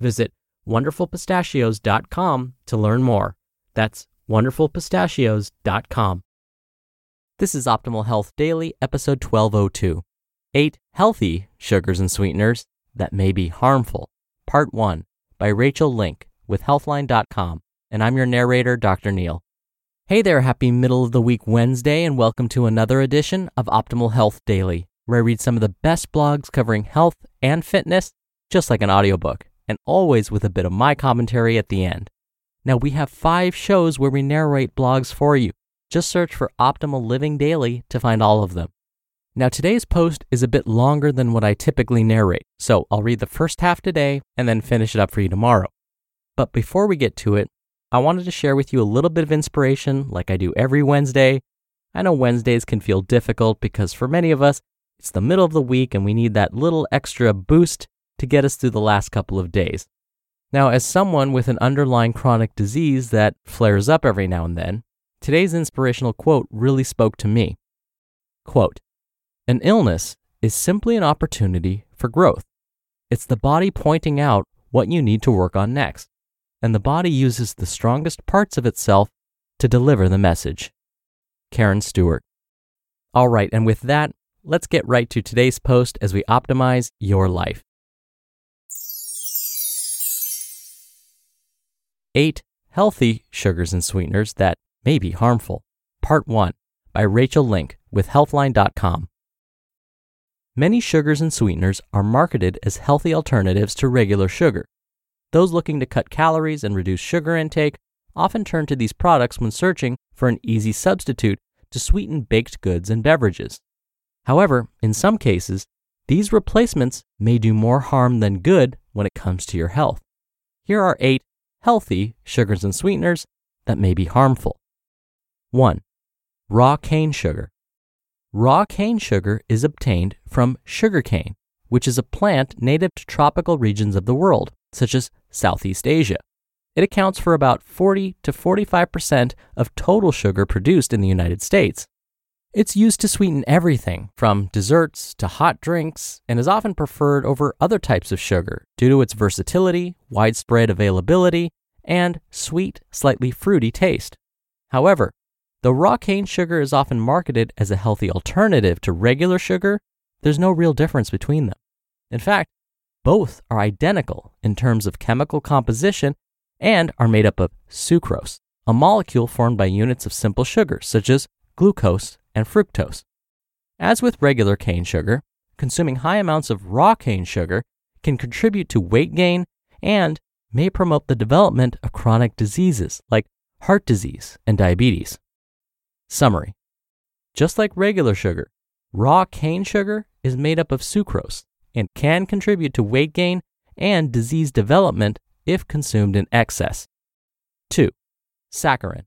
Visit wonderfulpistachios.com to learn more. That's wonderfulpistachios.com. This is Optimal Health Daily, episode 1202 Eight Healthy Sugars and Sweeteners That May Be Harmful, Part 1 by Rachel Link with Healthline.com. And I'm your narrator, Dr. Neal. Hey there, happy middle of the week Wednesday, and welcome to another edition of Optimal Health Daily, where I read some of the best blogs covering health and fitness, just like an audiobook, and always with a bit of my commentary at the end. Now, we have five shows where we narrate blogs for you. Just search for Optimal Living Daily to find all of them. Now, today's post is a bit longer than what I typically narrate, so I'll read the first half today and then finish it up for you tomorrow. But before we get to it, I wanted to share with you a little bit of inspiration like I do every Wednesday. I know Wednesdays can feel difficult because for many of us, it's the middle of the week and we need that little extra boost to get us through the last couple of days. Now, as someone with an underlying chronic disease that flares up every now and then, today's inspirational quote really spoke to me. Quote, An illness is simply an opportunity for growth. It's the body pointing out what you need to work on next, and the body uses the strongest parts of itself to deliver the message. Karen Stewart. All right, and with that, let's get right to today's post as we optimize your life. 8 Healthy Sugars and Sweeteners That May Be Harmful, Part 1 by Rachel Link with Healthline.com. Many sugars and sweeteners are marketed as healthy alternatives to regular sugar. Those looking to cut calories and reduce sugar intake often turn to these products when searching for an easy substitute to sweeten baked goods and beverages. However, in some cases, these replacements may do more harm than good when it comes to your health. Here are eight healthy sugars and sweeteners that may be harmful. 1. Raw cane sugar. Raw cane sugar is obtained from sugarcane, which is a plant native to tropical regions of the world, such as Southeast Asia. It accounts for about 40 to 45% of total sugar produced in the United States. It's used to sweeten everything from desserts to hot drinks and is often preferred over other types of sugar due to its versatility, widespread availability, and sweet, slightly fruity taste. However, though raw cane sugar is often marketed as a healthy alternative to regular sugar, there's no real difference between them. In fact, both are identical in terms of chemical composition and are made up of sucrose, a molecule formed by units of simple sugar such as glucose and fructose. As with regular cane sugar, consuming high amounts of raw cane sugar can contribute to weight gain and may promote the development of chronic diseases like heart disease and diabetes. Summary Just like regular sugar, raw cane sugar is made up of sucrose and can contribute to weight gain and disease development if consumed in excess. 2. Saccharin.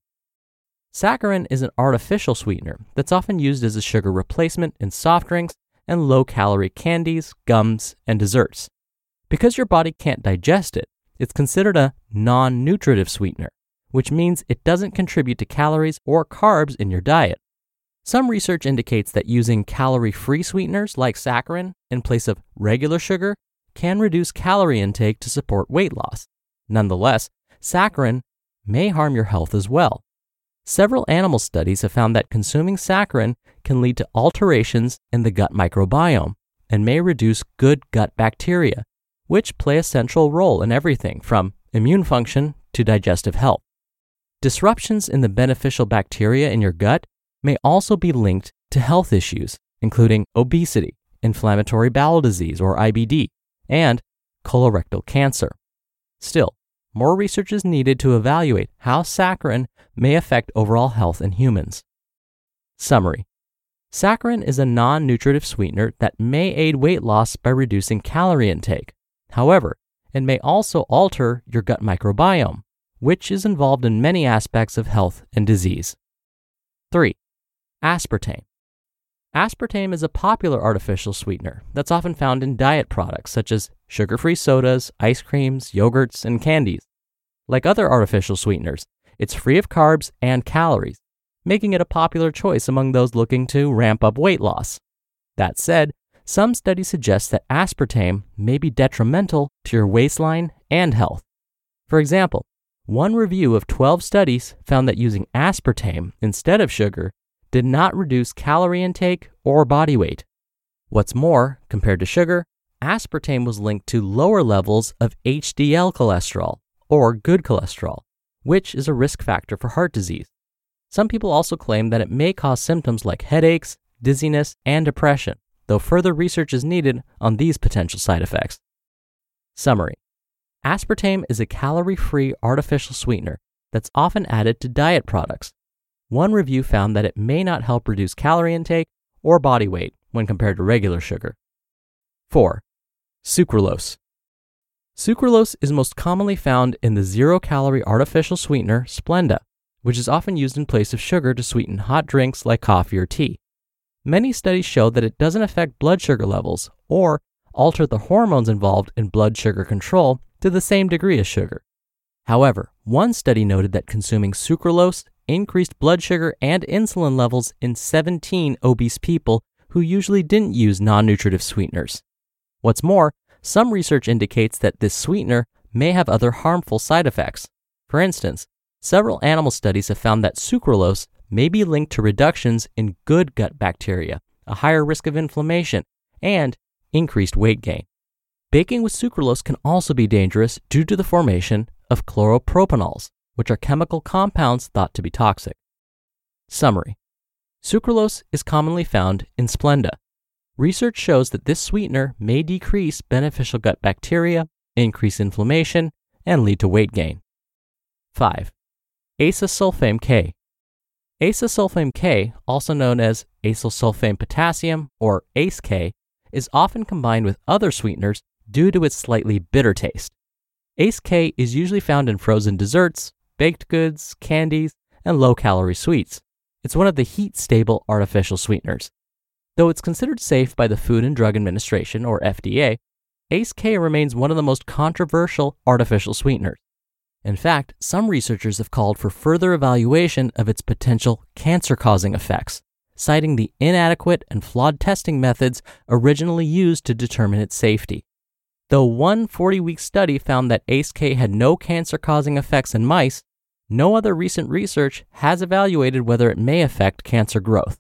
Saccharin is an artificial sweetener that's often used as a sugar replacement in soft drinks and low calorie candies, gums, and desserts. Because your body can't digest it, it's considered a non nutritive sweetener, which means it doesn't contribute to calories or carbs in your diet. Some research indicates that using calorie free sweeteners like saccharin in place of regular sugar can reduce calorie intake to support weight loss. Nonetheless, saccharin may harm your health as well. Several animal studies have found that consuming saccharin can lead to alterations in the gut microbiome and may reduce good gut bacteria, which play a central role in everything from immune function to digestive health. Disruptions in the beneficial bacteria in your gut may also be linked to health issues, including obesity, inflammatory bowel disease or IBD, and colorectal cancer. Still, more research is needed to evaluate how saccharin may affect overall health in humans. Summary Saccharin is a non nutritive sweetener that may aid weight loss by reducing calorie intake. However, it may also alter your gut microbiome, which is involved in many aspects of health and disease. 3. Aspartame. Aspartame is a popular artificial sweetener that's often found in diet products such as sugar free sodas, ice creams, yogurts, and candies. Like other artificial sweeteners, it's free of carbs and calories, making it a popular choice among those looking to ramp up weight loss. That said, some studies suggest that aspartame may be detrimental to your waistline and health. For example, one review of 12 studies found that using aspartame instead of sugar did not reduce calorie intake or body weight. What's more, compared to sugar, aspartame was linked to lower levels of HDL cholesterol, or good cholesterol, which is a risk factor for heart disease. Some people also claim that it may cause symptoms like headaches, dizziness, and depression, though further research is needed on these potential side effects. Summary Aspartame is a calorie free artificial sweetener that's often added to diet products one review found that it may not help reduce calorie intake or body weight when compared to regular sugar. 4. Sucralose. Sucralose is most commonly found in the zero calorie artificial sweetener Splenda, which is often used in place of sugar to sweeten hot drinks like coffee or tea. Many studies show that it doesn't affect blood sugar levels or alter the hormones involved in blood sugar control to the same degree as sugar. However, one study noted that consuming sucralose increased blood sugar and insulin levels in 17 obese people who usually didn't use non nutritive sweeteners. What's more, some research indicates that this sweetener may have other harmful side effects. For instance, several animal studies have found that sucralose may be linked to reductions in good gut bacteria, a higher risk of inflammation, and increased weight gain. Baking with sucralose can also be dangerous due to the formation of chloropropanols, which are chemical compounds thought to be toxic. Summary Sucralose is commonly found in Splenda. Research shows that this sweetener may decrease beneficial gut bacteria, increase inflammation, and lead to weight gain. 5. Acesulfame K. Acesulfame K, also known as acesulfame potassium or ACE-K, is often combined with other sweeteners due to its slightly bitter taste. ACE-K is usually found in frozen desserts, baked goods, candies, and low calorie sweets. It's one of the heat stable artificial sweeteners. Though it's considered safe by the Food and Drug Administration, or FDA, ACE K remains one of the most controversial artificial sweeteners. In fact, some researchers have called for further evaluation of its potential cancer causing effects, citing the inadequate and flawed testing methods originally used to determine its safety. Though one 40 week study found that ACE K had no cancer causing effects in mice, no other recent research has evaluated whether it may affect cancer growth.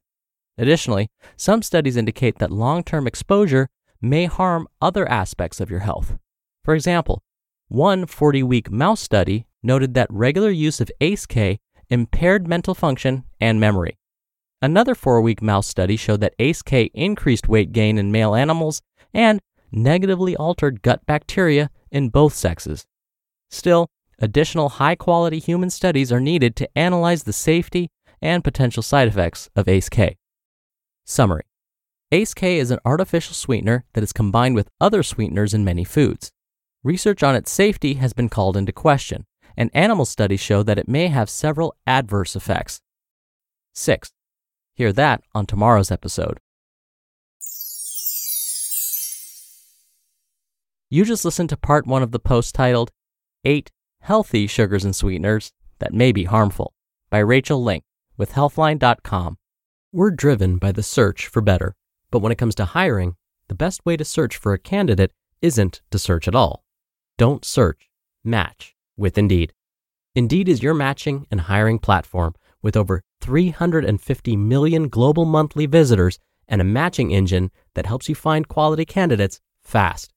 Additionally, some studies indicate that long term exposure may harm other aspects of your health. For example, one 40 week mouse study noted that regular use of ACE-K impaired mental function and memory. Another 4 week mouse study showed that ACE-K increased weight gain in male animals and negatively altered gut bacteria in both sexes. Still, additional high quality human studies are needed to analyze the safety and potential side effects of ACE-K. Summary ACE-K is an artificial sweetener that is combined with other sweeteners in many foods. Research on its safety has been called into question, and animal studies show that it may have several adverse effects. 6. Hear that on tomorrow's episode. You just listened to part one of the post titled Eight Healthy Sugars and Sweeteners That May Be Harmful by Rachel Link with Healthline.com. We're driven by the search for better, but when it comes to hiring, the best way to search for a candidate isn't to search at all. Don't search, match with Indeed. Indeed is your matching and hiring platform with over 350 million global monthly visitors and a matching engine that helps you find quality candidates fast.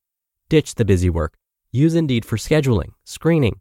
Ditch the busy work. Use Indeed for scheduling, screening,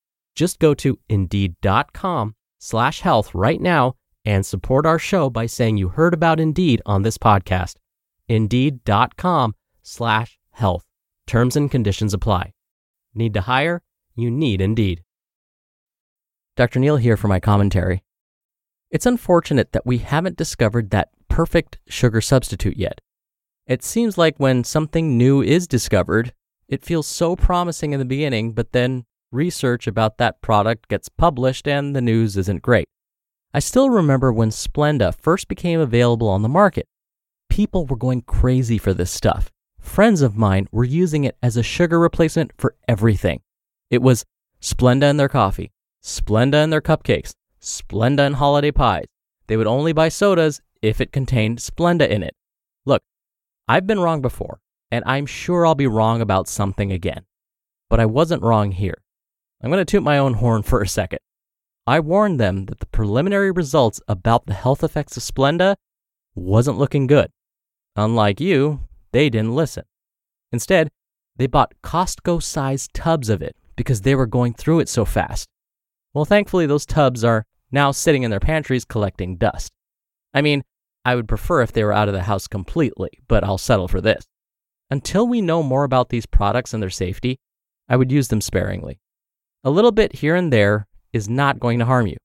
Just go to indeed.com slash health right now and support our show by saying you heard about Indeed on this podcast. Indeed.com slash health. Terms and conditions apply. Need to hire? You need Indeed. Dr. Neal here for my commentary. It's unfortunate that we haven't discovered that perfect sugar substitute yet. It seems like when something new is discovered, it feels so promising in the beginning, but then research about that product gets published and the news isn't great. I still remember when Splenda first became available on the market. People were going crazy for this stuff. Friends of mine were using it as a sugar replacement for everything. It was Splenda in their coffee, Splenda in their cupcakes, Splenda in holiday pies. They would only buy sodas if it contained Splenda in it. Look, I've been wrong before, and I'm sure I'll be wrong about something again. But I wasn't wrong here. I'm going to toot my own horn for a second. I warned them that the preliminary results about the health effects of Splenda wasn't looking good. Unlike you, they didn't listen. Instead, they bought Costco sized tubs of it because they were going through it so fast. Well, thankfully, those tubs are now sitting in their pantries collecting dust. I mean, I would prefer if they were out of the house completely, but I'll settle for this. Until we know more about these products and their safety, I would use them sparingly. A little bit here and there is not going to harm you.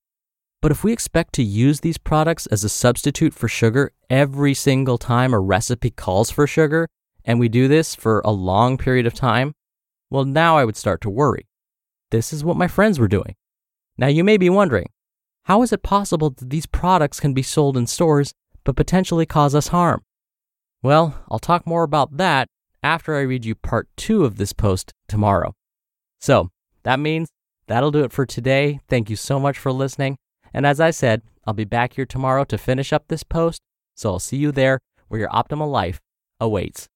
But if we expect to use these products as a substitute for sugar every single time a recipe calls for sugar, and we do this for a long period of time, well, now I would start to worry. This is what my friends were doing. Now, you may be wondering how is it possible that these products can be sold in stores but potentially cause us harm? Well, I'll talk more about that after I read you part two of this post tomorrow. So, that means that'll do it for today. Thank you so much for listening. And as I said, I'll be back here tomorrow to finish up this post. So I'll see you there where your optimal life awaits.